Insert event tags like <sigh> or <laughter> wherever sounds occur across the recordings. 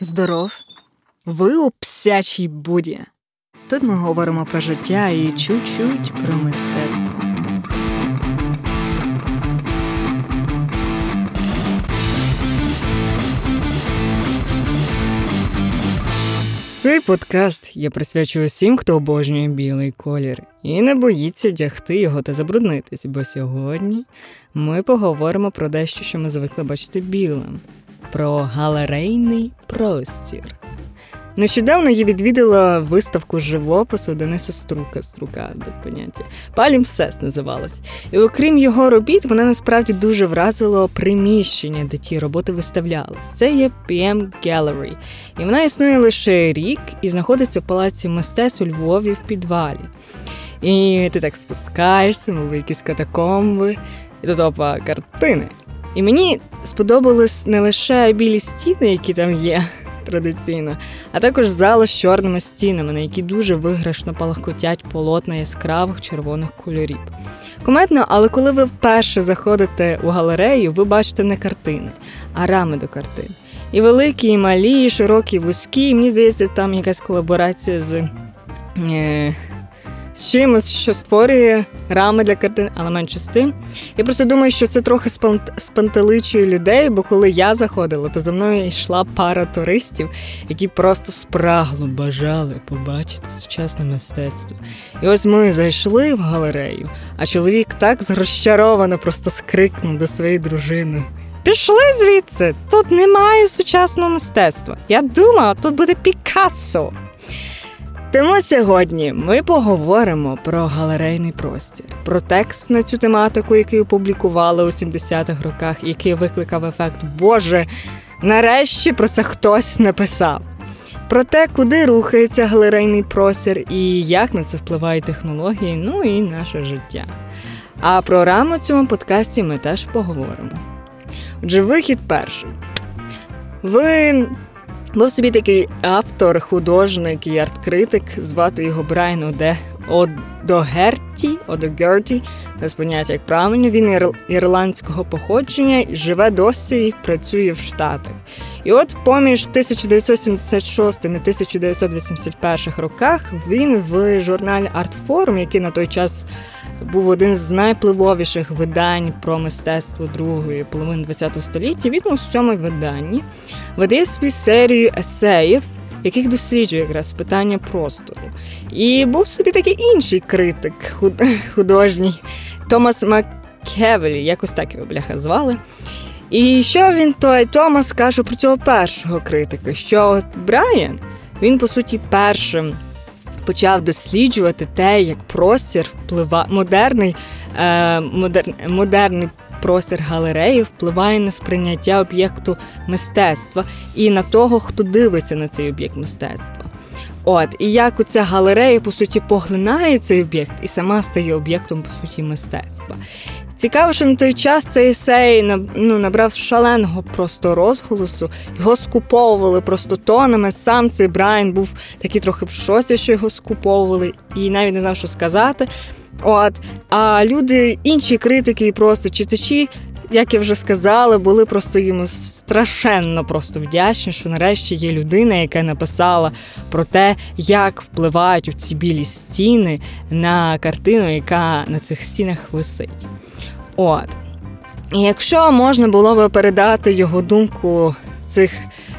Здоров, ви у псячій буді. Тут ми говоримо про життя і чуть-чуть про мистецтво. Цей подкаст я присвячую всім, хто обожнює білий колір, і не боїться вдягти його та забруднитись, бо сьогодні ми поговоримо про дещо, що ми звикли бачити білим, про галерейний простір. Нещодавно я відвідала виставку живопису Дениса Струка, Струка без поняття. Палімсес називалась. І окрім його робіт, вона насправді дуже вразила приміщення, де ті роботи виставлялись. Це є PM Gallery. І вона існує лише рік і знаходиться в палаці мистецтв у Львові в підвалі. І ти так спускаєшся, мов якісь катакомби, і тут опа картини. І мені сподобались не лише білі стіни, які там є традиційно, а також зала з чорними стінами, на які дуже виграшно палахкотять полотна яскравих червоних кольорів. Кометно, але коли ви вперше заходите у галерею, ви бачите не картини, а рами до картин. І великі, і малі, і широкі, і вузькі. І мені здається, там якась колаборація з. Чимось, що створює рами для картин, але менше з тим. Я просто думаю, що це трохи спантеличує людей, бо коли я заходила, то за мною йшла пара туристів, які просто спрагло бажали побачити сучасне мистецтво. І ось ми зайшли в галерею, а чоловік так зрозчаровано просто скрикнув до своєї дружини. Пішли звідси, тут немає сучасного мистецтва. Я думала, тут буде Пікассо. Тому сьогодні ми поговоримо про галерейний простір, про текст на цю тематику, який опублікували у 70-х роках, який викликав ефект Боже. Нарешті про це хтось написав. Про те, куди рухається галерейний простір і як на це впливають технології, ну і наше життя. А про раму в цьому подкасті ми теж поговоримо. Отже, вихід перший. Ви був собі такий автор, художник і арт-критик, звати його Брайан Оде Одогерті, Одогерті, без поняття як правильно. Він ір... ірландського походження і живе досі і працює в Штатах. І от поміж 1976 і 1981 роках він в журналі Артфорум, який на той час був один з найпливовіших видань про мистецтво другої половини ХХ століття. Він у цьому виданні видає свою серію есеїв, яких досліджує якраз питання простору. І був собі такий інший критик художній Томас Маккевелі, якось так його бляха звали. І що він той Томас каже про цього першого критика? Що Брайан, він по суті першим почав досліджувати те, як простір вплива модерний, е, модер, модерний простір галереї впливає на сприйняття об'єкту мистецтва і на того, хто дивиться на цей об'єкт мистецтва. От, і як оця галерея, по суті, поглинає цей об'єкт і сама стає об'єктом, по суті, мистецтва. Цікаво, що на той час цей есей ну, набрав шаленого просто розголосу, його скуповували просто тонами. Сам цей Брайан був такий трохи в шоці, що його скуповували, і навіть не знав, що сказати. От, а люди, інші критики і просто читачі як я вже сказала, були просто йому страшенно просто вдячні, що нарешті є людина, яка написала про те, як впливають у ці білі стіни на картину, яка на цих стінах висить. От. І якщо можна було би передати його думку цих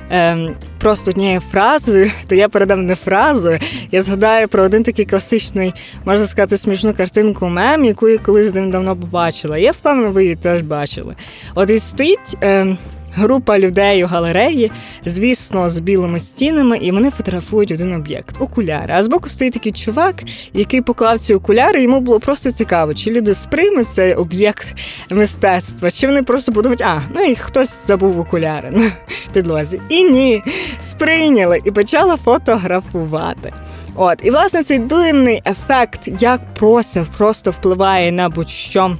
ем, просто однією фразою, <laughs> то я передам не фразу. Я згадаю про один такий класичний, можна сказати, смішну картинку мем, яку я колись давно побачила. Я впевнена, ви її теж бачили. От і стоїть. Ем, Група людей у галереї, звісно, з білими стінами, і вони фотографують один об'єкт окуляри. А збоку стоїть такий чувак, який поклав ці окуляри. Йому було просто цікаво, чи люди сприймуть цей об'єкт мистецтва, чи вони просто подумають, а ну і хтось забув окуляри на підлозі. І ні, сприйняли і почали фотографувати. От, і власне цей дивний ефект, як просив, просто впливає на будь-що.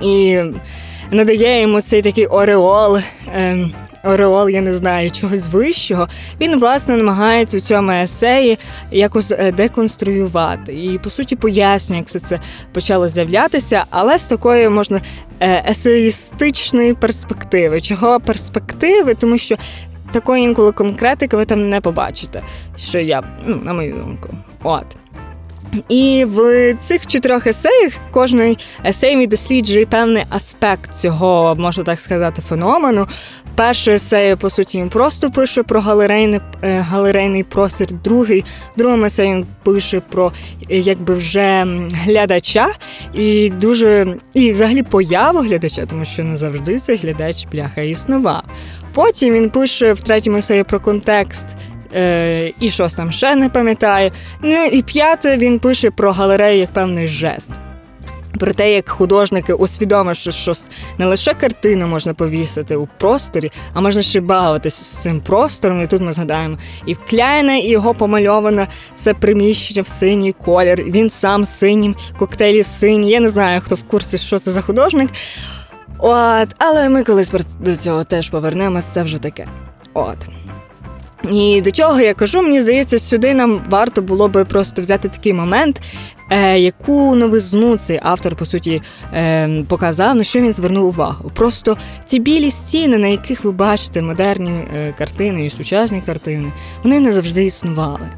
І надає йому цей такий ореол. Е, Ореол, я не знаю, чогось вищого. Він, власне, намагається у цьому есеї якось е, деконструювати. І, по суті, пояснює, як все це почало з'являтися, але з такої можна е, есеїстичної перспективи. Чого перспективи? Тому що такої інколи конкретики ви там не побачите, що я, ну, на мою думку. От. І в цих чотирьох есеях кожний есей досліджує певний аспект цього, можна так сказати, феномену. Перший есей, по суті, він просто пише про галерейний е, галерейний простір. Другий, другому есей він пише про е, якби вже глядача і дуже і взагалі появу глядача, тому що не завжди цей глядач бляха існував. Потім він пише в третьому есеї про контекст е, і щось там ще не пам'ятаю. Ну і п'яте він пише про галерею як певний жест. Про те, як художники усвідомили, що не лише картину можна повісити у просторі, а можна ще бавитися з цим простором. І тут ми згадаємо і Кляйна, і його помальоване все приміщення в синій колір. Він сам синім, коктейлі сині. Я не знаю, хто в курсі, що це за художник. От, але ми колись до цього теж повернемось. Це вже таке. От. І до чого я кажу, мені здається, сюди нам варто було би просто взяти такий момент, е, яку новизну цей автор по суті е, показав, на що він звернув увагу. Просто ті білі стіни, на яких ви бачите модерні е, картини і сучасні картини, вони не завжди існували.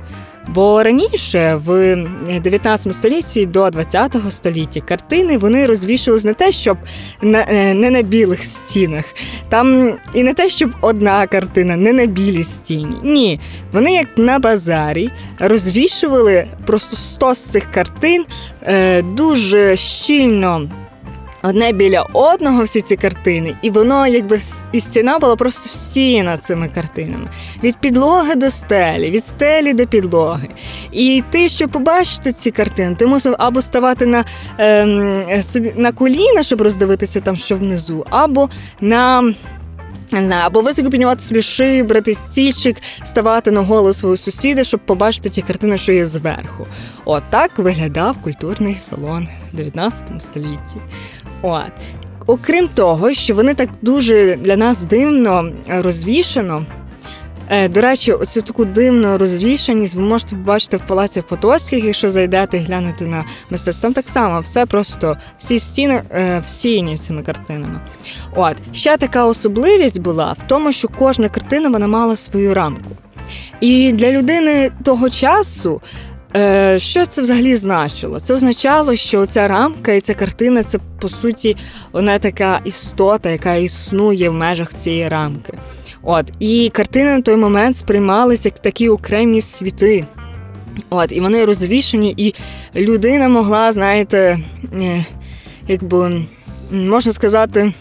Бо раніше, в 19 столітті до 20 століття, картини вони розвішувалися не те, щоб на, е, не на білих стінах, там і не те, щоб одна картина, не на білій стіні. Ні, вони як на базарі розвішували просто 100 з цих картин е, дуже щільно одне біля одного всі ці картини, і воно, якби і стіна була просто всіяна цими картинами. Від підлоги до стелі, від стелі до підлоги. І ти, щоб побачити ці картини, ти мусив або ставати на е, собі на коліна, щоб роздивитися там, що внизу, або на. Не знаю, або високо піднімати собі шию, брати стільчик, ставати на голову свого сусіда, щоб побачити ті картини, що є зверху. Отак виглядав культурний салон в 19 столітті. От. Окрім того, що вони так дуже для нас дивно розвішано. Е, до речі, оцю таку дивну розвішаність ви можете побачити в палаці Потоцьких, якщо зайдете і глянете на мистецтво. Там так само все просто всі стіни е, всіяні цими картинами. От ще така особливість була в тому, що кожна картина вона мала свою рамку. І для людини того часу Е, Що це взагалі значило? Це означало, що ця рамка і ця картина це по суті вона така істота, яка існує в межах цієї рамки. От і картини на той момент сприймалися як такі окремі світи. От, і вони розвішені, і людина могла, знаєте, е, якби можна сказати.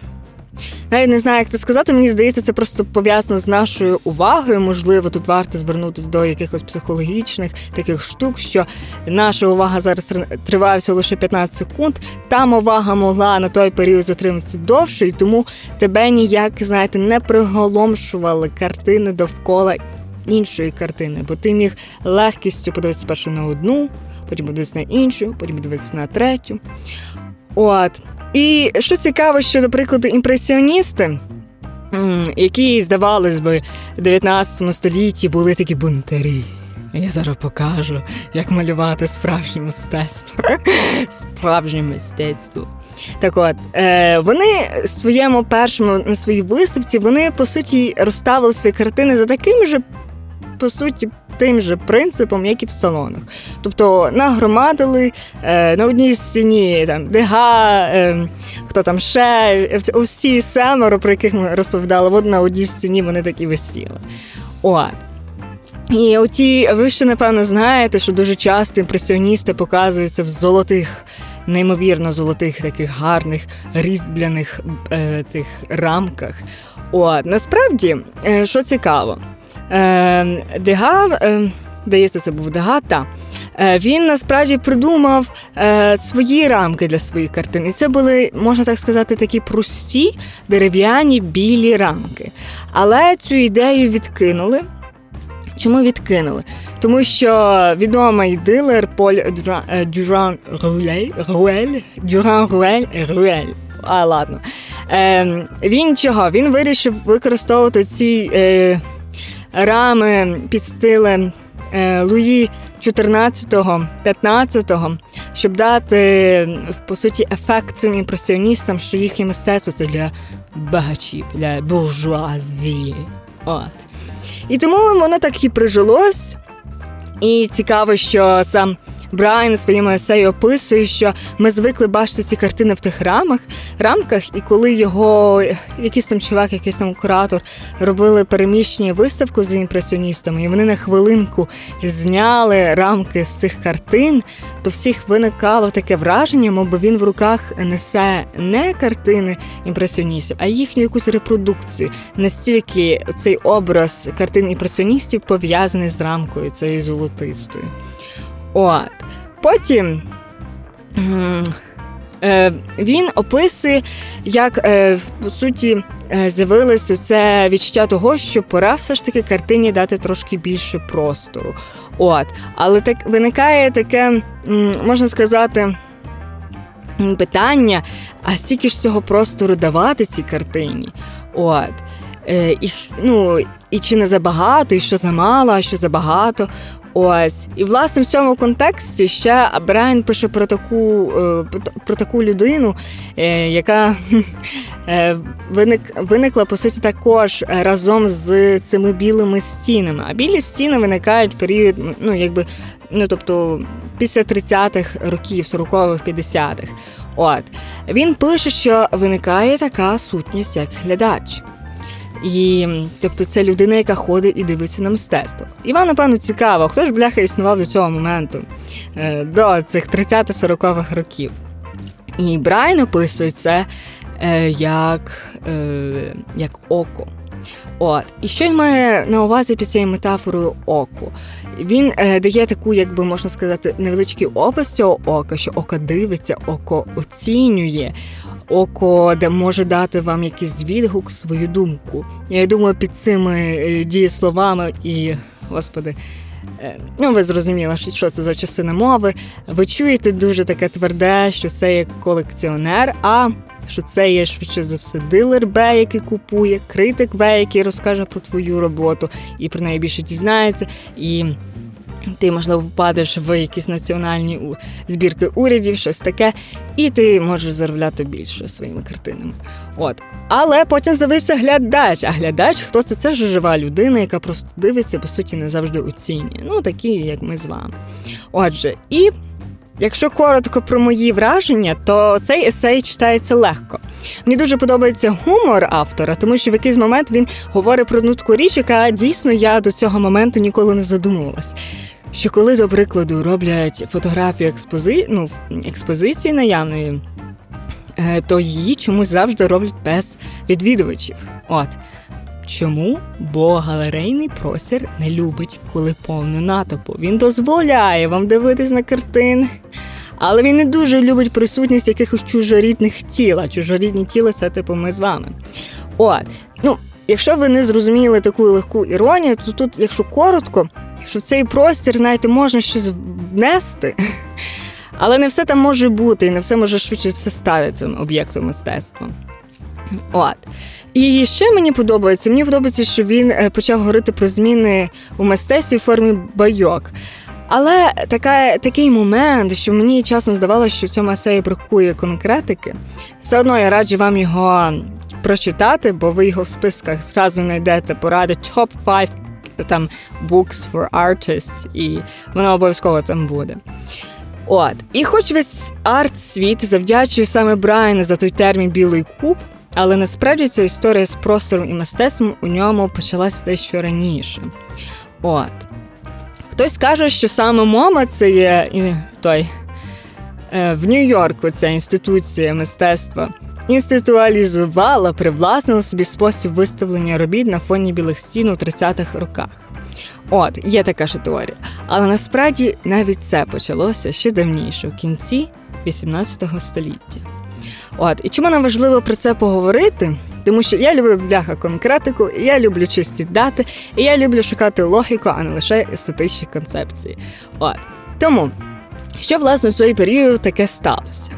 Навіть не знаю, як це сказати. Мені здається, це просто пов'язано з нашою увагою. Можливо, тут варто звернутися до якихось психологічних таких штук, що наша увага зараз триває всього лише 15 секунд. Там увага могла на той період затриматися довше, і тому тебе ніяк, знаєте, не приголомшували картини довкола іншої картини, бо ти міг легкістю подивитися спершу на одну, потім подивитися на іншу, потім подивитися на третю. От. І що цікаво, що, до прикладу, імпресіоністи, які, здавалось би, в 19 столітті були такі бунтарі. Я зараз покажу, як малювати справжнє мистецтво. <laughs> Справжнє мистецтво. Так от, е, вони своєму першому на своїй виставці вони по суті розставили свої картини за таким же, по суті, тим же принципом, як і в салонах. Тобто нагромадили е, на одній стіні там Дега, е, хто там ще, усі семеро, про яких ми розповідали, от на одній стіні вони такі висіли. От. І оті, ви ще напевно знаєте, що дуже часто імпресіоністи показуються в золотих, неймовірно золотих, таких гарних різьбляних е, тих рамках. От насправді, е, що цікаво, Е, Дега, е, здається, це був Дега, та, е, він насправді придумав свої рамки для своїх картин. І це були, можна так сказати, такі прості дерев'яні білі рамки. Але цю ідею відкинули. Чому відкинули? Тому що відомий дилер Поль Руель, Дюран Руель Руель. Ладно. Е, Він чого? Він вирішив використовувати ці е, рами під стилем Луї 14-15, щоб дати по суті ефект цим імпресіоністам, що їхнє мистецтво це для багачів, для буржуазії. От. І тому воно так і прижилось. І цікаво, що сам Брайан своїм есеї описує, що ми звикли бачити ці картини в тих рамах, рамках, і коли його якийсь там чувак, якийсь там куратор робили переміщення виставку з імпресіоністами, і вони на хвилинку зняли рамки з цих картин, то всіх виникало таке враження, мов він в руках несе не картини імпресіоністів, а їхню якусь репродукцію. Настільки цей образ картин імпресіоністів пов'язаний з рамкою цією золотистою. От. Потім е, він описує, як е, по суті е, з'явилося це відчуття того, що пора все ж таки картині дати трошки більше простору. От. Але так виникає таке, можна сказати, питання: а стільки ж цього простору давати цій картині? От. І, ну, і чи не забагато, і що замало, а що забагато. Ось і власне в цьому контексті ще Брайан пише про таку е, про таку людину, е, яка <laughs> е, виник, виникла по суті також разом з цими білими стінами. А білі стіни виникають в період, ну якби ну тобто після 30-х років, 40-х, 50-х. От він пише, що виникає така сутність, як глядач. І тобто це людина, яка ходить і дивиться на мистецтво. І вам, напевно, цікаво, хто ж бляха існував до цього моменту, е, до цих 30-40-х років. І Брайан описує це е, як, е, як око. От, і що він має на увазі під цією метафорою оку? Він е, дає таку, як би можна сказати, невеличкий опис цього ока, що око дивиться, око оцінює, око, де може дати вам якийсь відгук, свою думку. Я думаю, під цими е, дієсловами і, господи. Е, ну, ви зрозуміли, що це за частина мови. Ви чуєте дуже таке тверде, що це є колекціонер, а що це є швидше за все дилер Б, який купує, критик В, який розкаже про твою роботу і про неї більше дізнається. І ти, можливо, попадеш в якісь національні збірки урядів, щось таке, і ти можеш заробляти більше своїми картинами. От. Але потім з'явився глядач. А глядач, хто це? Це вже жива людина, яка просто дивиться, по суті, не завжди оцінює. Ну, такі, як ми з вами. Отже, і Якщо коротко про мої враження, то цей есей читається легко. Мені дуже подобається гумор автора, тому що в якийсь момент він говорить про одну таку річ, яка дійсно я до цього моменту ніколи не задумувалась. Що коли, до прикладу, роблять фотографію експози... ну, експозиції наявної, е, то її чомусь завжди роблять без відвідувачів. От. Чому? Бо галерейний простір не любить, коли повно натовпу. Він дозволяє вам дивитись на картини. Але він не дуже любить присутність якихось чужорідних тіл. А чужорідні тіла це типу ми з вами. От, ну, якщо ви не зрозуміли таку легку іронію, то тут, якщо коротко, що цей простір, знаєте, можна щось внести, <laughs> але не все там може бути, і не все може швидше все стати цим об'єктом мистецтва. От. І ще мені подобається. Мені подобається, що він е, почав говорити про зміни у мистецтві в формі байок. Але така, такий момент, що мені часом здавалося, що в цьому есеї бракує конкретики, все одно я раджу вам його прочитати, бо ви його в списках зразу знайдете поради Top 5 там Books for Artists, і воно обов'язково там буде. От. І хоч весь арт-світ завдячує саме Брайану за той термін Білий куб. Але насправді ця історія з простором і мистецтвом у ньому почалася дещо раніше. От. Хтось каже, що саме МОМА це є той е, в Нью-Йорку ця інституція мистецтва інституалізувала, привласнила собі спосіб виставлення робіт на фоні білих стін у 30-х роках. От, є така ж теорія. Але насправді навіть це почалося ще давніше, в кінці 18 століття. От і чому нам важливо про це поговорити? Тому що я люблю бляха конкретику, я люблю чисті дати, і я люблю шукати логіку, а не лише естетичні концепції. От тому, що власне в цей період таке сталося?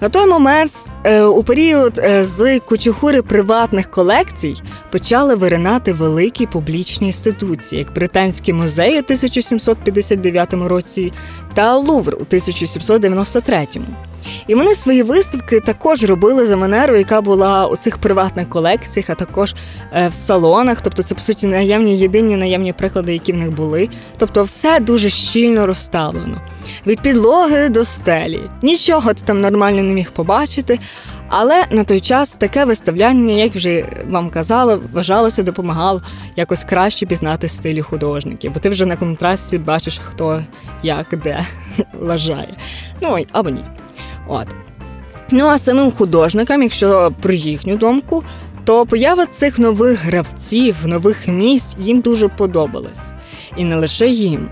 На той момент, е, у період е, з кучугури приватних колекцій, почали виринати великі публічні інституції, як Британський музей у 1759 році та Лувр у 1793. І вони свої виставки також робили за манерою, яка була у цих приватних колекціях, а також е, в салонах. Тобто, це по суті наявні єдині наявні приклади, які в них були. Тобто, все дуже щільно розставлено. Від підлоги до стелі. Нічого ти там нормально не міг побачити. Але на той час таке виставляння, як вже вам казала, вважалося, допомагало якось краще пізнати стилі художників, бо ти вже на контрасті бачиш, хто як де <laughs> лажає. Ну або ні. От. Ну а самим художникам, якщо про їхню думку, то поява цих нових гравців, нових місць їм дуже подобалась. І не лише їм.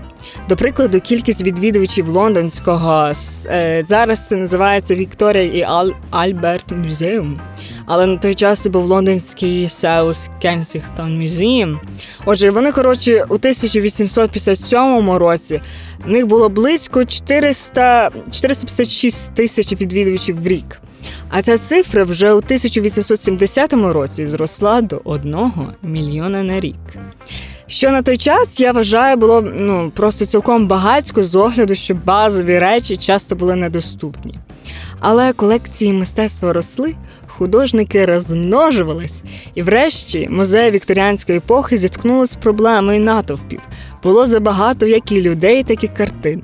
До прикладу, кількість відвідувачів лондонського е, зараз це називається Вікторія і Аль, Альберт Museum. Але на той час це був лондонський South Kensington Museum. Отже, вони, коротше, у 1857 році в них було близько 400, 456 тисяч відвідувачів в рік. А ця цифра вже у 1870 році зросла до 1 мільйона на рік. Що на той час я вважаю було ну просто цілком багацько з огляду, що базові речі часто були недоступні. Але колекції мистецтва росли, художники розмножувались, і врешті музей вікторіанської епохи зіткнулися з проблемою натовпів. Було забагато як і людей, так і картин.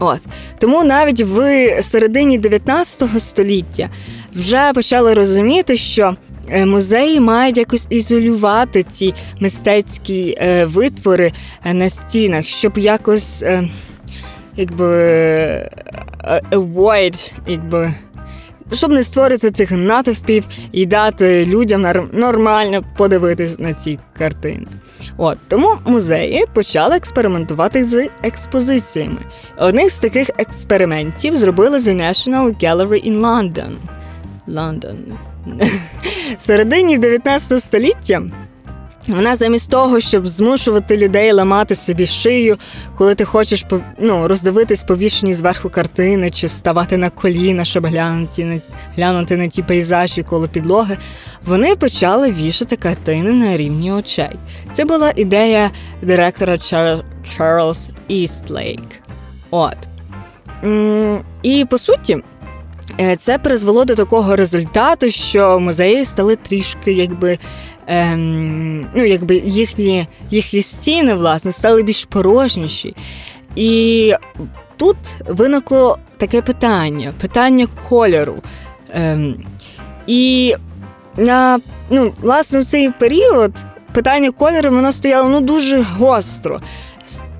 От тому навіть в середині 19 століття вже почали розуміти, що Е, музеї мають якось ізолювати ці мистецькі е, витвори е, на стінах, щоб якось якби avoid, якби. Щоб не створити цих натовпів і дати людям нормально подивитись на ці картини. От Тому музеї почали експериментувати з експозиціями. Одних з таких експериментів зробили The National Gallery in London. <laughs> В середині 19 століття вона замість того, щоб змушувати людей ламати собі шию, коли ти хочеш ну, роздивитись повішені зверху картини чи ставати на коліна, щоб глянути глянути на ті пейзажі коло підлоги, вони почали вішати картини на рівні очей. Це була ідея директора Чарльз Істлейк. От. І по суті. Е, це призвело до такого результату, що музеї стали трішки, якби ем, ну, якби їхні їхні стіни власне стали більш порожніші. І тут виникло таке питання: питання кольору. Ем, І на ну, власне в цей період питання кольору воно стояло ну, дуже гостро.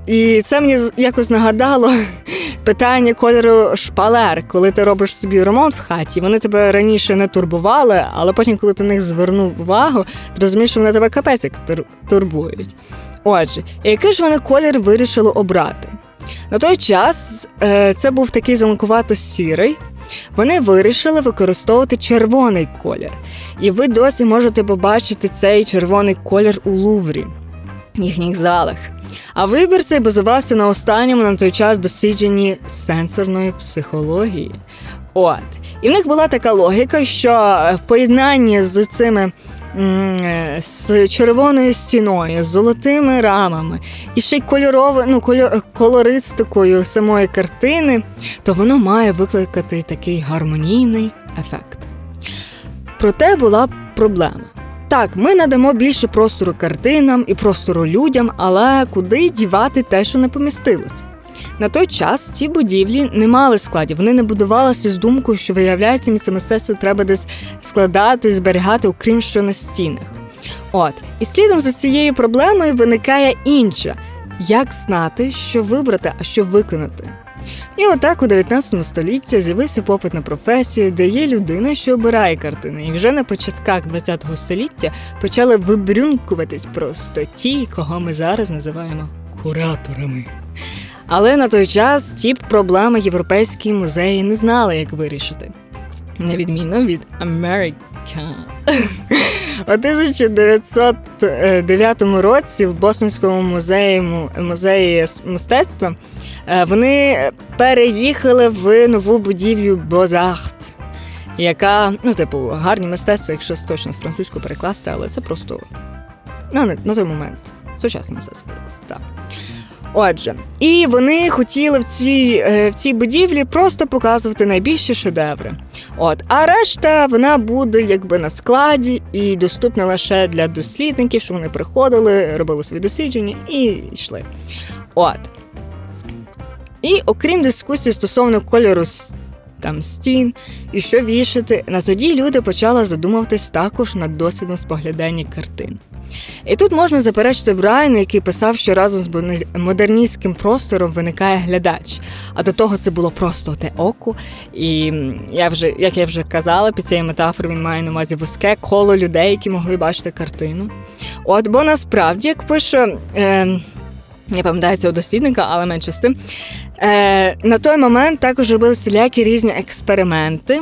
І це мені якось нагадало <laughs> питання кольору шпалер, коли ти робиш собі ремонт в хаті. Вони тебе раніше не турбували, але потім, коли ти на них звернув увагу, ти розумієш, що вони тебе капець як турбують. Отже, який ж вони колір вирішили обрати? На той час е, це був такий заманкувато сірий. Вони вирішили використовувати червоний колір. І ви досі можете побачити цей червоний колір у Луврі, їхніх залах. А вибір цей базувався на останньому на той час дослідженні сенсорної психології. От. І в них була така логіка, що в поєднанні з цими. З червоною стіною, з золотими рамами і ще й ну, колористикою самої картини, то воно має викликати такий гармонійний ефект. Проте була проблема. Так, ми надамо більше простору картинам і простору людям, але куди дівати те, що не помістилось? На той час ці будівлі не мали складів, вони не будувалися з думкою, що виявляється, місце мистецтво треба десь складати, зберігати, окрім що на стінах. От, і слідом за цією проблемою виникає інша: як знати, що вибрати, а що виконати. І отак у 19 столітті з'явився попит на професію, де є людина, що обирає картини. І вже на початках ХХ століття почали вибрюнкуватись просто ті, кого ми зараз називаємо кураторами. Але на той час ті проблеми європейські музеї не знали, як вирішити. На відміну від Америки. У 1909 році в Бостонському музеї музеї мистецтва е, вони переїхали в нову будівлю Бозахт, яка, ну, типу, гарні мистецтво, якщо точно з французького перекласти, але це просто ну, на той момент сучасне мистецтво. Так. Отже, і вони хотіли в цій е, в цій будівлі просто показувати найбільші шедеври. От, а решта вона буде якби на складі і доступна лише для дослідників, що вони приходили, робили свої дослідження і йшли. От. І окрім дискусії стосовно кольору там стін і що вішати, на тоді люди почали задумуватись також над досвідом споглядання картин. І тут можна заперечити Брайана, який писав, що разом з модерністським простором виникає глядач. А до того це було просто те око. І я вже, як я вже казала, під цією метафорою він має на увазі вузьке коло людей, які могли бачити картину. От, бо насправді, як пише. Е, я пам'ятаю цього дослідника, але менше з тим. Е, На той момент також робили всілякі різні експерименти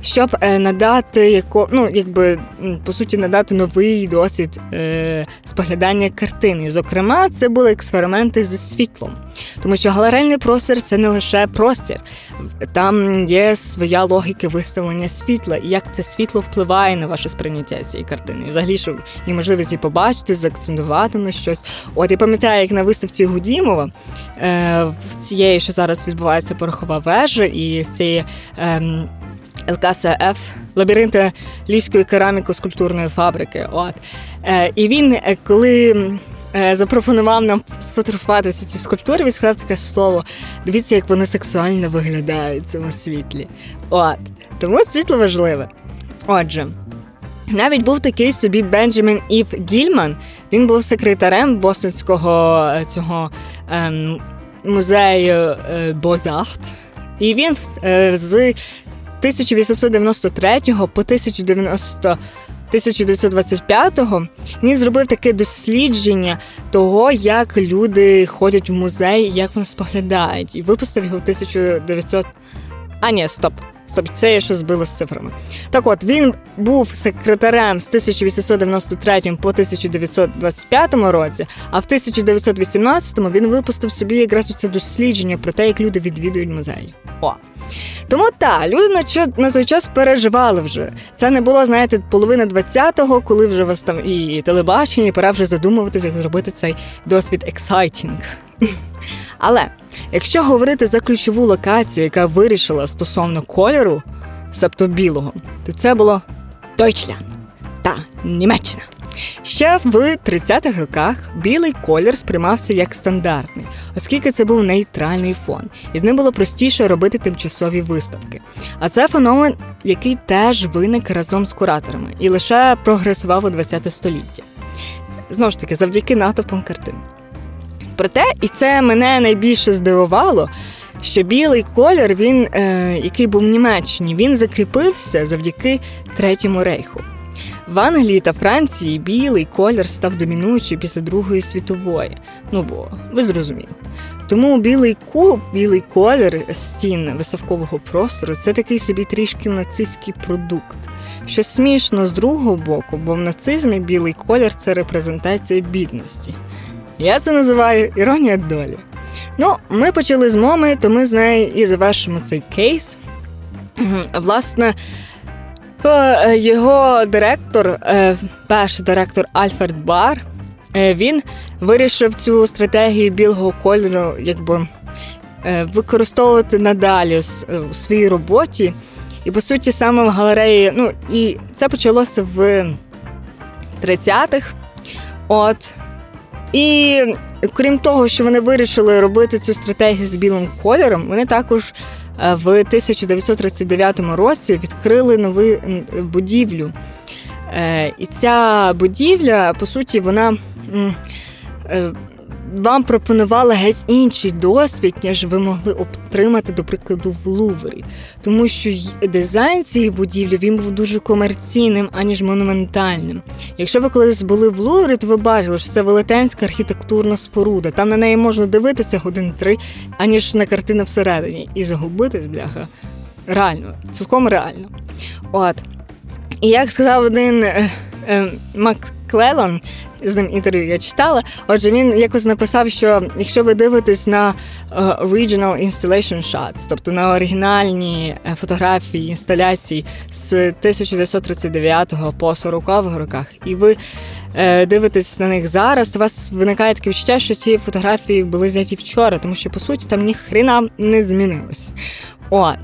щоб е, надати яко, ну, якби по суті надати новий досвід е, споглядання картини. Зокрема, це були експерименти зі світлом, тому що галерейний простір це не лише простір, там є своя логіка виставлення світла, і як це світло впливає на ваше сприйняття цієї картини. Взагалі, що є можливість її побачити, заакцентувати на щось. От я пам'ятаю, як на виставці Гудімова е, в цієї, що зараз відбувається порохова вежа, і цієї. Е, ЛКСФ, лабіринти Львівської кераміко-скульптурної фабрики. От. Е, І він, е, коли е, запропонував нам сфотографувати всі ці він сказав таке слово: дивіться, як вони сексуально виглядають в цьому світлі. От. Тому світло важливе. Отже. Навіть був такий собі Бенджамін Ів Гільман. Він був секретарем Бостонського е, цього ем, музею е, Бозарт. І він е, з 1893 по 1990 1925-го він зробив таке дослідження того, як люди ходять в музей, як вони споглядають, і випустив його в 1900... А, ні, стоп. Стоп, це я ще збила з цифрами. Так от він був секретарем з 1893 по 1925 році, а в 1918 він випустив собі якраз це дослідження про те, як люди відвідують музеї. О! Тому так, люди на на той час переживали вже. Це не було, знаєте, половина 20-го, коли вже вас там і телебачення, і пора вже задумуватися, як зробити цей досвід exciting. Але якщо говорити за ключову локацію, яка вирішила стосовно кольору, себто білого, то це було Deutschland та Німеччина. Ще в 30-х роках білий колір сприймався як стандартний, оскільки це був нейтральний фон, і з ним було простіше робити тимчасові виставки. А це феномен, який теж виник разом з кураторами і лише прогресував у 20 століття. Знову ж таки, завдяки натовпам картин. Проте, і це мене найбільше здивувало, що білий колір, він, е, який був в Німеччині, він закріпився завдяки Третьому рейху. В Англії та Франції білий колір став домінуючий після Другої світової. Ну бо ви зрозуміли. Тому білий куб, білий колір стін виставкового простору це такий собі трішки нацистський продукт. Що смішно з другого боку, бо в нацизмі білий колір це репрезентація бідності. Я це називаю іронія долі. Ну, ми почали з моми, то ми з нею і завершимо цей кейс. Власне, Е, його директор, е, перший директор Альфред Бар, е, він вирішив цю стратегію білого кольору якби використовувати надалі у своїй роботі. І, по суті, саме в галереї, ну, і це почалося в 30-х. От. І крім того, що вони вирішили робити цю стратегію з білим кольором, вони також Е, в 1939 році відкрили нову будівлю. Е, і ця будівля, по суті, вона е, вам пропонували геть інший досвід, ніж ви могли отримати, до прикладу, в Луврі. Тому що дизайн цієї будівлі він був дуже комерційним, аніж монументальним. Якщо ви колись були в Луврі, то ви бачили, що це велетенська архітектурна споруда. Там на неї можна дивитися годин три, аніж на картини всередині. І загубитись, бляха. Реально, цілком реально. От. І як сказав один е, е, Макс Клелон, з ним інтерв'ю я читала. Отже, він якось написав, що якщо ви дивитесь на uh, original installation shots, тобто на оригінальні е, фотографії інсталяції з 1939 по 40-х роках, і ви е, дивитесь на них зараз, то у вас виникає таке відчуття, що ці фотографії були зняті вчора, тому що по суті там ні хрена не змінилось. От.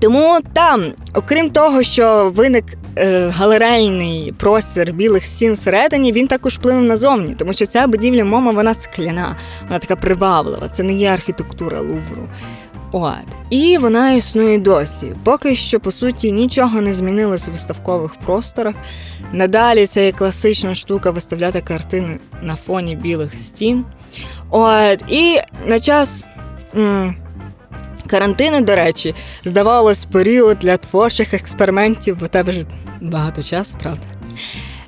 Тому там, окрім того, що виник е, галерейний простір білих стін всередині, він також вплинув назовні, тому що ця будівля мома вона скляна, вона така приваблива, це не є архітектура Лувру. От. І вона існує досі. Поки що, по суті, нічого не змінилося в виставкових просторах. Надалі це є класична штука виставляти картини на фоні білих стін. От. І на час. Карантини, до речі, здавалось, період для творчих експериментів, бо тебе ж багато часу, правда?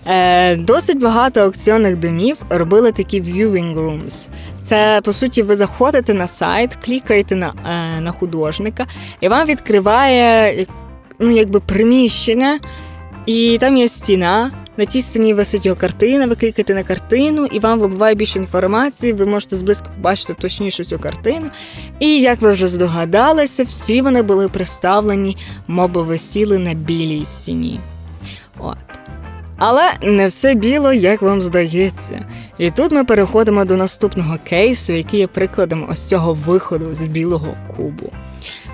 Е, Досить багато аукціонних домів робили такі viewing rooms. Це, по суті, ви заходите на сайт, клікаєте на е, на художника, і вам відкриває ну, якби приміщення, і там є стіна. На цій стіні висить його картина, ви клікаєте на картину, і вам вибуває більше інформації, ви можете зблизько побачити точніше цю картину. І як ви вже здогадалися, всі вони були представлені, моби висіли на білій стіні. От. Але не все біло, як вам здається. І тут ми переходимо до наступного кейсу, який є прикладом ось цього виходу з білого кубу.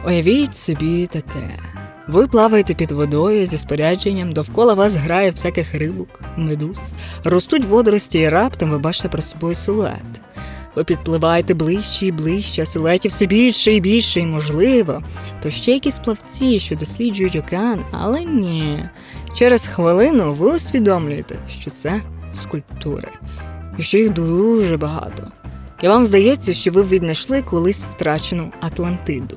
Уявіть собі таке. Ви плаваєте під водою зі спорядженням, довкола вас грає всяких рибок, медуз, ростуть водорості, і раптом ви бачите перед собою силует. Ви підпливаєте ближче і ближче, а силуетів все більше і більше, і можливо, то ще якісь плавці, що досліджують океан, але ні. Через хвилину ви усвідомлюєте, що це скульптури, і що їх дуже багато. І вам здається, що ви віднайшли колись втрачену Атлантиду.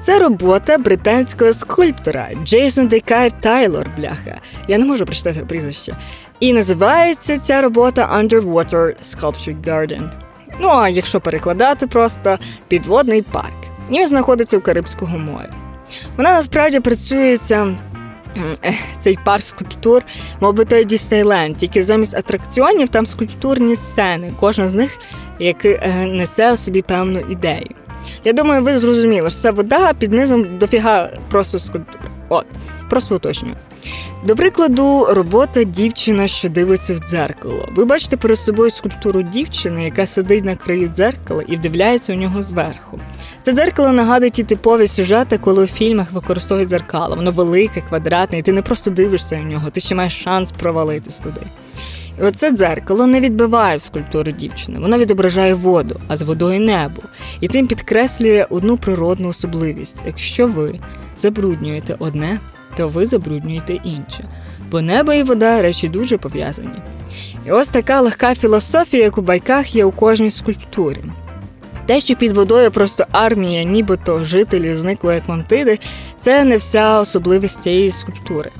Це робота британського скульптора Джейсон Декайр Тайлор, бляха. Я не можу прочитати прізвище. І називається ця робота Underwater Sculpture Garden. Ну а якщо перекладати, просто підводний парк. І він знаходиться у Карибському морі. Вона насправді працюється. Цей парк скульптур, мабуть, той Діснейленд, тільки замість атракціонів там скульптурні сцени, кожна з них яка е, несе у собі певну ідею. Я думаю, ви зрозуміли, що це вода під низом дофіга просто скульптур. От, просто уточнюю. До прикладу, робота дівчина, що дивиться в дзеркало. Ви бачите перед собою скульптуру дівчини, яка сидить на краю дзеркала і вдивляється у нього зверху. Це дзеркало нагадує ті типові сюжети, коли у фільмах використовують дзеркало. Воно велике, квадратне, і ти не просто дивишся на нього, ти ще маєш шанс провалитись туди. Оце дзеркало не відбиває в скульптуру дівчини, воно відображає воду, а з водою небо, і тим підкреслює одну природну особливість: якщо ви забруднюєте одне, то ви забруднюєте інше. Бо небо і вода речі дуже пов'язані. І ось така легка філософія, як у байках є у кожній скульптурі. Те, що під водою просто армія, нібито жителі зниклої Атлантиди, це не вся особливість цієї скульптури.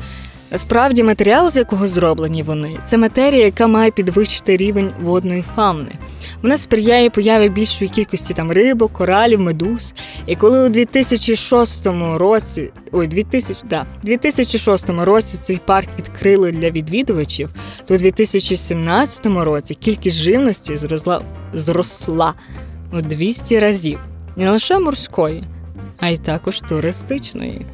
Насправді, матеріал, з якого зроблені вони, це матерія, яка має підвищити рівень водної фауни. Вона сприяє появі більшої кількості там рибок, коралів, медуз. І коли у 2006 році, ой, 2000, да, 2006 році цей парк відкрили для відвідувачів, то у 2017 році кількість живності зросла зросла у 200 разів. Не лише морської, а й також туристичної.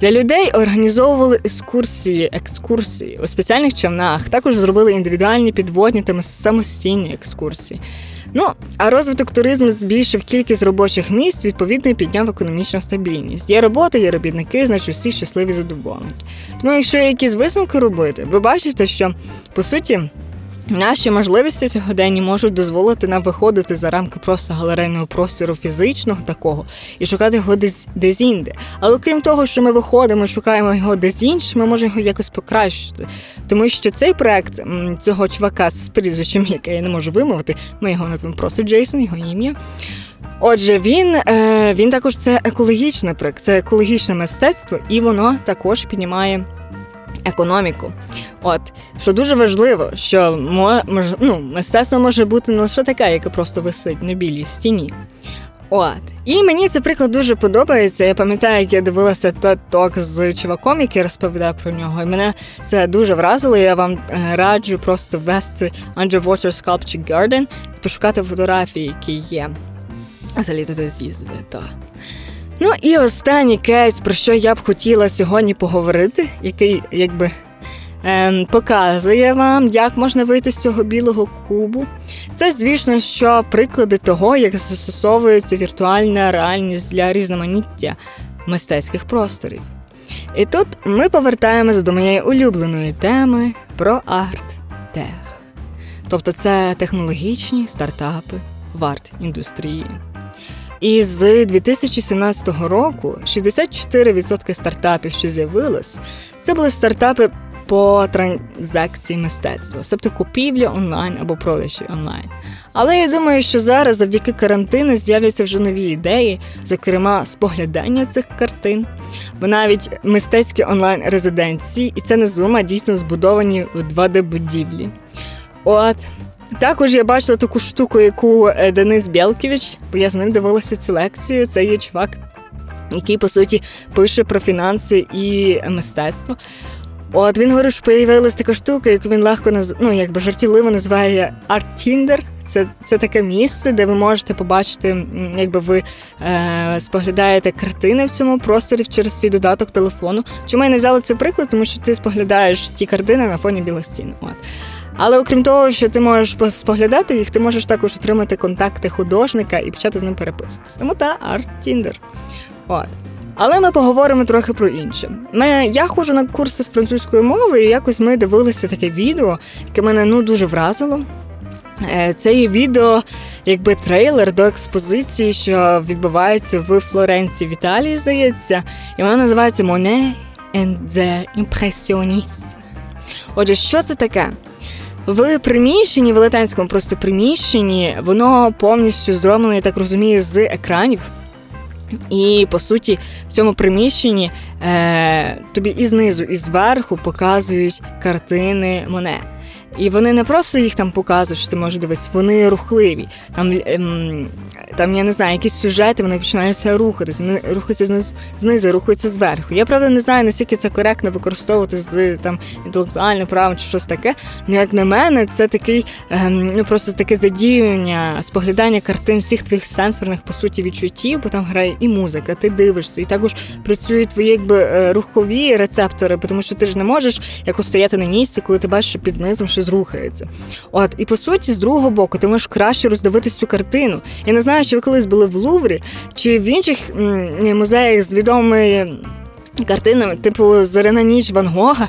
Для людей організовували екскурсії, екскурсії у спеціальних човнах, також зробили індивідуальні підводні та самостійні екскурсії. Ну, а розвиток туризму збільшив кількість робочих місць, відповідно підняв економічну стабільність. Є робота, є робітники, значить усі щасливі задоволені. Тому, якщо якісь висновки робити, ви бачите, що по суті. Наші можливості сьогодення можуть дозволити нам виходити за рамки просто галерейного простору фізичного такого і шукати його десь десь інде. Але крім того, що ми виходимо, шукаємо його десь інше, ми можемо його якось покращити. Тому що цей проект цього чувака з прізвищем, яке я не можу вимовити, ми його назвемо просто Джейсон, його ім'я. Отже, він е, він також це екологічний проект, це екологічне мистецтво, і воно також піднімає економіку. От що дуже важливо, що мож, ну, мистецтво може бути не лише таке, яке просто висить на білій стіні. От. І мені цей приклад дуже подобається. Я пам'ятаю, як я дивилася ток з чуваком, який розповідав про нього. І мене це дуже вразило. Я вам е, раджу просто ввести Underwater Sculpture Garden і пошукати фотографії, які є. Взагалі туди з'їздити. Ну і останній кейс, про що я б хотіла сьогодні поговорити, який якби е, показує вам, як можна вийти з цього білого кубу. Це, звісно, що приклади того, як застосовується віртуальна реальність для різноманіття мистецьких просторів. І тут ми повертаємось до моєї улюбленої теми про арт-тех. Тобто це технологічні стартапи в арт-індустрії. І з 2017 року 64% стартапів, що з'явилось, це були стартапи по транзакції мистецтва, тобто купівля онлайн або продажі онлайн. Але я думаю, що зараз завдяки карантину з'являться вже нові ідеї, зокрема споглядання цих картин, бо навіть мистецькі онлайн-резиденції, і це не зума, дійсно збудовані у 2D-будівлі. От. Також я бачила таку штуку, яку е, Денис Бєлківич, бо я з ним дивилася цю лекцію. Це є чувак, який, по суті, пише про фінанси і мистецтво. От він говорив, що появилася така штука, яку він легко наз... ну, якби жартівливо називає Tinder. Це це таке місце, де ви можете побачити, якби ви е, споглядаєте картини в цьому просторі через свій додаток телефону. Чому я не взяла цей приклад? Тому що ти споглядаєш ті картини на фоні білих стін. От. Але окрім того, що ти можеш споглядати їх, ти можеш також отримати контакти художника і почати з ним переписуватись. Тому та Tinder. От. Але ми поговоримо трохи про інше. Ми, Я ходжу на курси з французької мови, і якось ми дивилися таке відео, яке мене ну дуже вразило. Е, це є відео, якби трейлер до експозиції, що відбувається в Флоренції в Італії, здається, і вона називається Monet and the Impressionists. Отже, що це таке? В приміщенні, велетенському просто приміщенні, воно повністю зроблено, я так розумію, з екранів. І по суті, в цьому приміщенні е, тобі і знизу, і зверху показують картини Моне. І вони не просто їх там показують, що ти можеш дивитися, вони рухливі. Там ем, там я не знаю, якісь сюжети вони починаються рухатись. Вони рухаються знизу, знизу, рухаються зверху. Я правда не знаю, наскільки це коректно використовувати з там інтелектуальним правом чи щось таке. Ну як на мене, це такий ем, ну просто таке задіювання, споглядання картин всіх твоїх сенсорних по суті відчуттів, бо там грає і музика, ти дивишся, і також працюють твої якби е, рухові рецептори, тому що ти ж не можеш якось стояти на місці, коли ти бачиш під низом щось рухається. От, і по суті, з другого боку, ти можеш краще роздивитись цю картину. Я не знаю, чи ви колись були в Луврі, чи в інших музеях з відомими картинами, типу Зоряна ніч Ван Гога,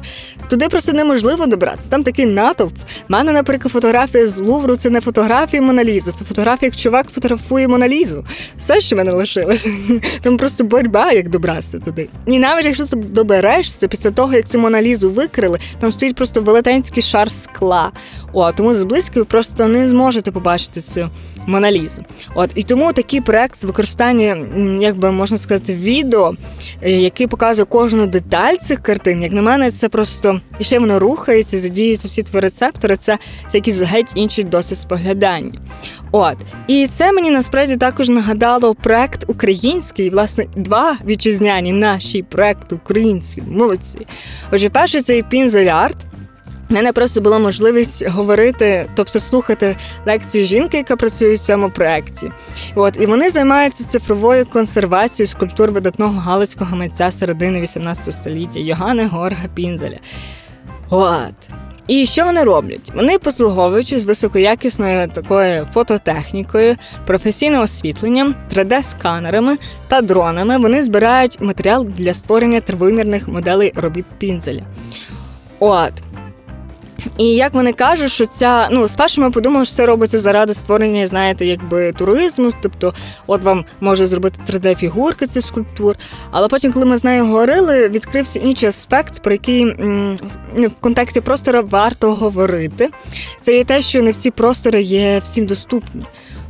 туди просто неможливо добратися. Там такий натовп. У мене, наприклад, фотографія з Лувру це не фотографія Моналізи, це фотографія, як чувак фотографує Моналізу. Все, що в мене лишилось. <laughs> Там просто боротьба, як добратися туди. І навіть якщо ти доберешся після того, як цю Моналізу викрили, там стоїть просто велетенський шар скла. О, тому зблизьки ви просто не зможете побачити цю Моналізу. От і тому такий проект з використання, як би можна сказати, відео, е, який показує кожну деталь цих картин. Як на мене, це просто і ще воно рухається, задіються всі твої рецептори. Це це якийсь геть інший досвід споглядання. От і це мені насправді також нагадало проект український, власне, два вітчизняні наші проекти українські молодці. Отже, перший це Пінзель Арт. У мене просто була можливість говорити, тобто слухати лекцію жінки, яка працює в цьому проєкті. От і вони займаються цифровою консервацією скульптур видатного галицького митця середини 18 століття Йогана Горга Пінзеля. От. І що вони роблять? Вони, послуговуючись високоякісною такою фототехнікою, професійним освітленням, 3D-сканерами та дронами, вони збирають матеріал для створення тривимірних моделей робіт пінзеля. От. І як вони кажуть, що ця ну спершу ми подумали, що це робиться заради створення, знаєте, якби туризму, тобто, от вам може зробити 3D-фігурки цих скульптур. Але потім, коли ми з нею говорили, відкрився інший аспект, про який ну, в контексті простору варто говорити. Це є те, що не всі простори є всім доступні.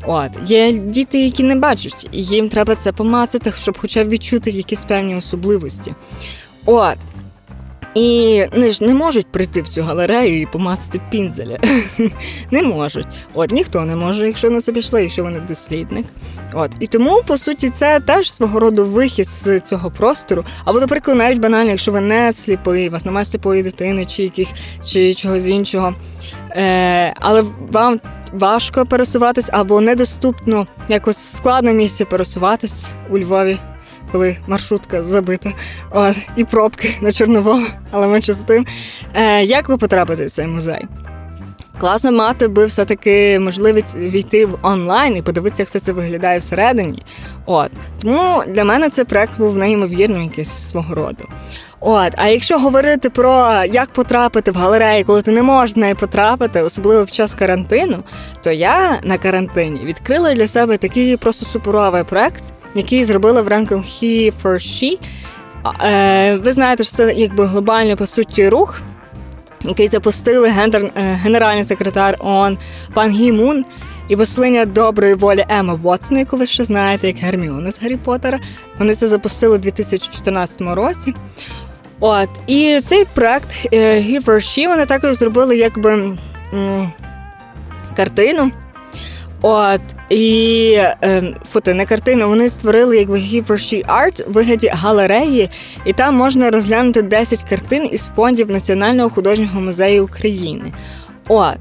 От є діти, які не бачать, і їм треба це помацати, щоб хоча б відчути якісь певні особливості. От. І вони ж не можуть прийти в цю галерею і помацати пінзеля. <laughs> Не можуть. От ніхто не може, якщо на це пішли, якщо вони дослідник. От і тому, по суті, це теж свого роду вихід з цього простору. Або, наприклад, навіть банально, якщо ви не сліпий, вас немає сліпої дитини, чи яких чи чогось іншого. Е, Але вам важко пересуватись або недоступно якось складно місці пересуватись у Львові коли маршрутка забита, от, і пробки на Чорноволу, але менше з тим. Е, Як ви потрапите в цей музей? Класно мати би все-таки можливість війти в онлайн і подивитися, як все це виглядає всередині. От тому для мене цей проект був неймовірним якийсь свого роду. От, а якщо говорити про як потрапити в галерею, коли ти не можеш в неї потрапити, особливо під час карантину, то я на карантині відкрила для себе такий просто суперовий проект, який зробила в рамках He for She. Е, ви знаєте, що це якби глобальний по суті рух який запустили гендер, е, генеральний секретар ООН пан Гі Мун і послання доброї волі Ема Вотсон, яку ви ще знаєте, як Герміона з Гаррі Поттера. Вони це запустили у 2014 році. От, і цей проект е, He for She вони також зробили якби картину. От, і е, фото не картину вони створили якби He for She Art в вигляді галереї, і там можна розглянути 10 картин із фондів Національного художнього музею України. От.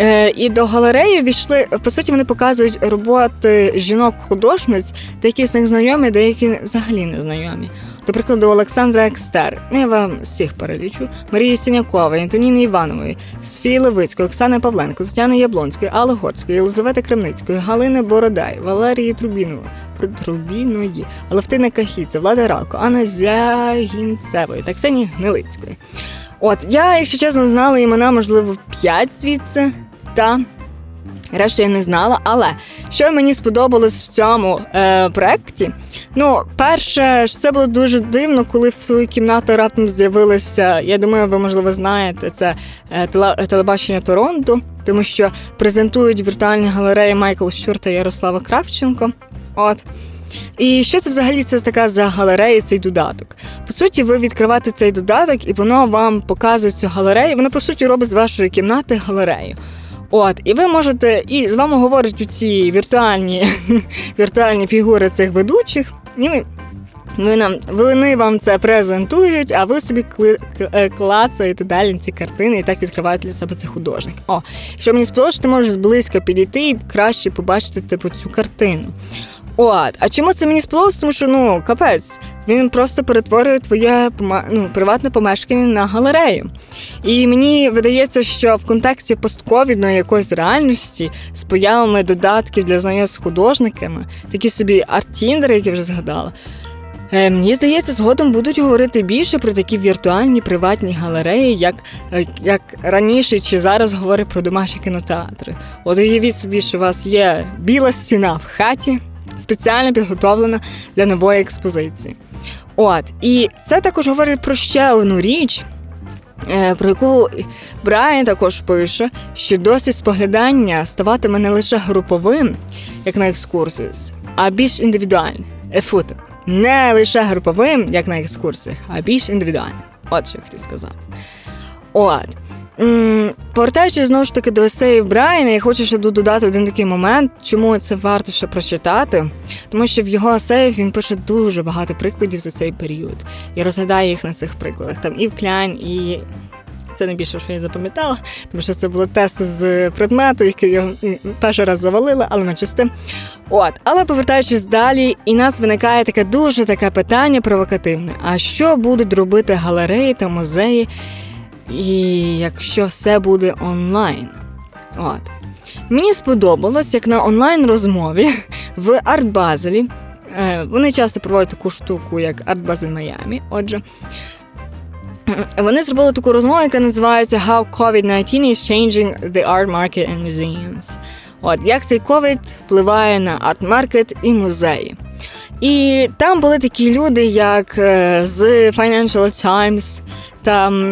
Е, І до галереї війшли, по суті, вони показують роботи жінок-художниць, деякі з них знайомі, деякі взагалі не знайомі. До прикладу, Олександра Екстер, ну, я вам всіх перелічу, Марії Сінякової, Антоніни Іванової, Софії Левицької, Оксани Павленко, Тетяни Яблонської, Алли Горської, Єлизавети Кремницької, Галини Бородай, Валерії Трубінової, Трубіної, Алевтини Кахіці, Влада Ралко, Анна Зягінцевої та Ксенії Гнилицької. От, я, якщо чесно, знала імена, можливо, п'ять звідси. Та Решту я не знала, але що мені сподобалось в цьому е, проєкті, ну, перше, це було дуже дивно, коли в свою кімнату раптом з'явилося, я думаю, ви, можливо, знаєте, це е, телебачення Торонто, тому що презентують віртуальні галереї Майкл Щур та Ярослава Кравченко. От. І що це взагалі це така за галерея, цей додаток? По суті, ви відкриваєте цей додаток, і воно вам показує цю галерею. Воно, по суті, робить з вашої кімнати галерею. От, і ви можете, і з вами говорять ці віртуальні <laughs> віртуальні фігури цих ведучих, і ви, ви нам, вони вам це презентують, а ви собі кли, е, клацаєте далі ці картини і так відкриваєте для себе цей художник. О, що мені сподобалося, ти можеш зблизька підійти і краще побачити типу цю картину. От, а чому це мені сподобалось? Тому що ну капець, він просто перетворює твоє ну, приватне помешкання на галерею. І мені видається, що в контексті постковідної якоїсь реальності з появами додатків для знання з художниками, такі собі арт-тіндери, які вже згадала. Е, мені здається, згодом будуть говорити більше про такі віртуальні приватні галереї, як е, як раніше чи зараз говорять про домашні кінотеатри. От уявіть собі, що у вас є біла стіна в хаті спеціально підготовлена для нової експозиції. От, і це також говорить про ще одну річ. Е, про яку Брайан також пише, що досвід споглядання ставатиме не лише груповим, як на екскурсії, а більш індивідуальним. Ефут, не лише груповим, як на екскурсіях, а більш індивідуальним. От що я хотів сказати. От. Повертаючись знову ж таки до есеїв Брайана, я хочу ще додати один такий момент, чому це варто ще прочитати, тому що в його есеїв він пише дуже багато прикладів за цей період і розглядає їх на цих прикладах. Там і в Кляйн, і це найбільше, що я запам'ятала, тому що це було тест з предмету, який я перший раз завалила, але менше з. От, але повертаючись далі, і нас виникає таке дуже таке питання провокативне: а що будуть робити галереї та музеї? І якщо все буде онлайн. От. Мені сподобалось, як на онлайн-розмові <laughs> в Арт-Базелі. Вони часто проводять таку штуку, як Арт-Базель Майамі. Отже, вони зробили таку розмову, яка називається How COVID-19 is changing the art market and museums. От, Як цей COVID впливає на арт-маркет і музеї. І там були такі люди, як е, з Financial Times, там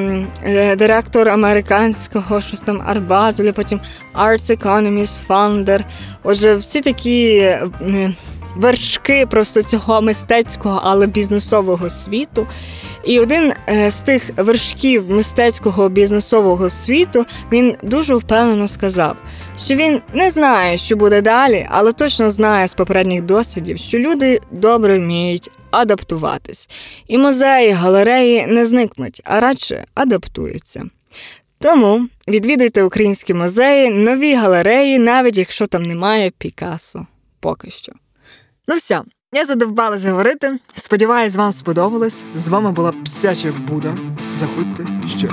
е, директор американського щось там Арбазеля, потім Arts Economist, Founder. Отже, всі такі е, вершки просто цього мистецького, але бізнесового світу. І один е, з тих вершків мистецького бізнесового світу він дуже впевнено сказав, що він не знає, що буде далі, але точно знає з попередніх досвідів, що люди добре вміють адаптуватись. І музеї, галереї не зникнуть, а радше адаптуються. Тому відвідуйте українські музеї, нові галереї, навіть якщо там немає Пікасо. Поки що. Ну все, Я задовбалась говорити. Сподіваюсь, вам сподобалось. З вами була Псяча Буда. Заходьте ще.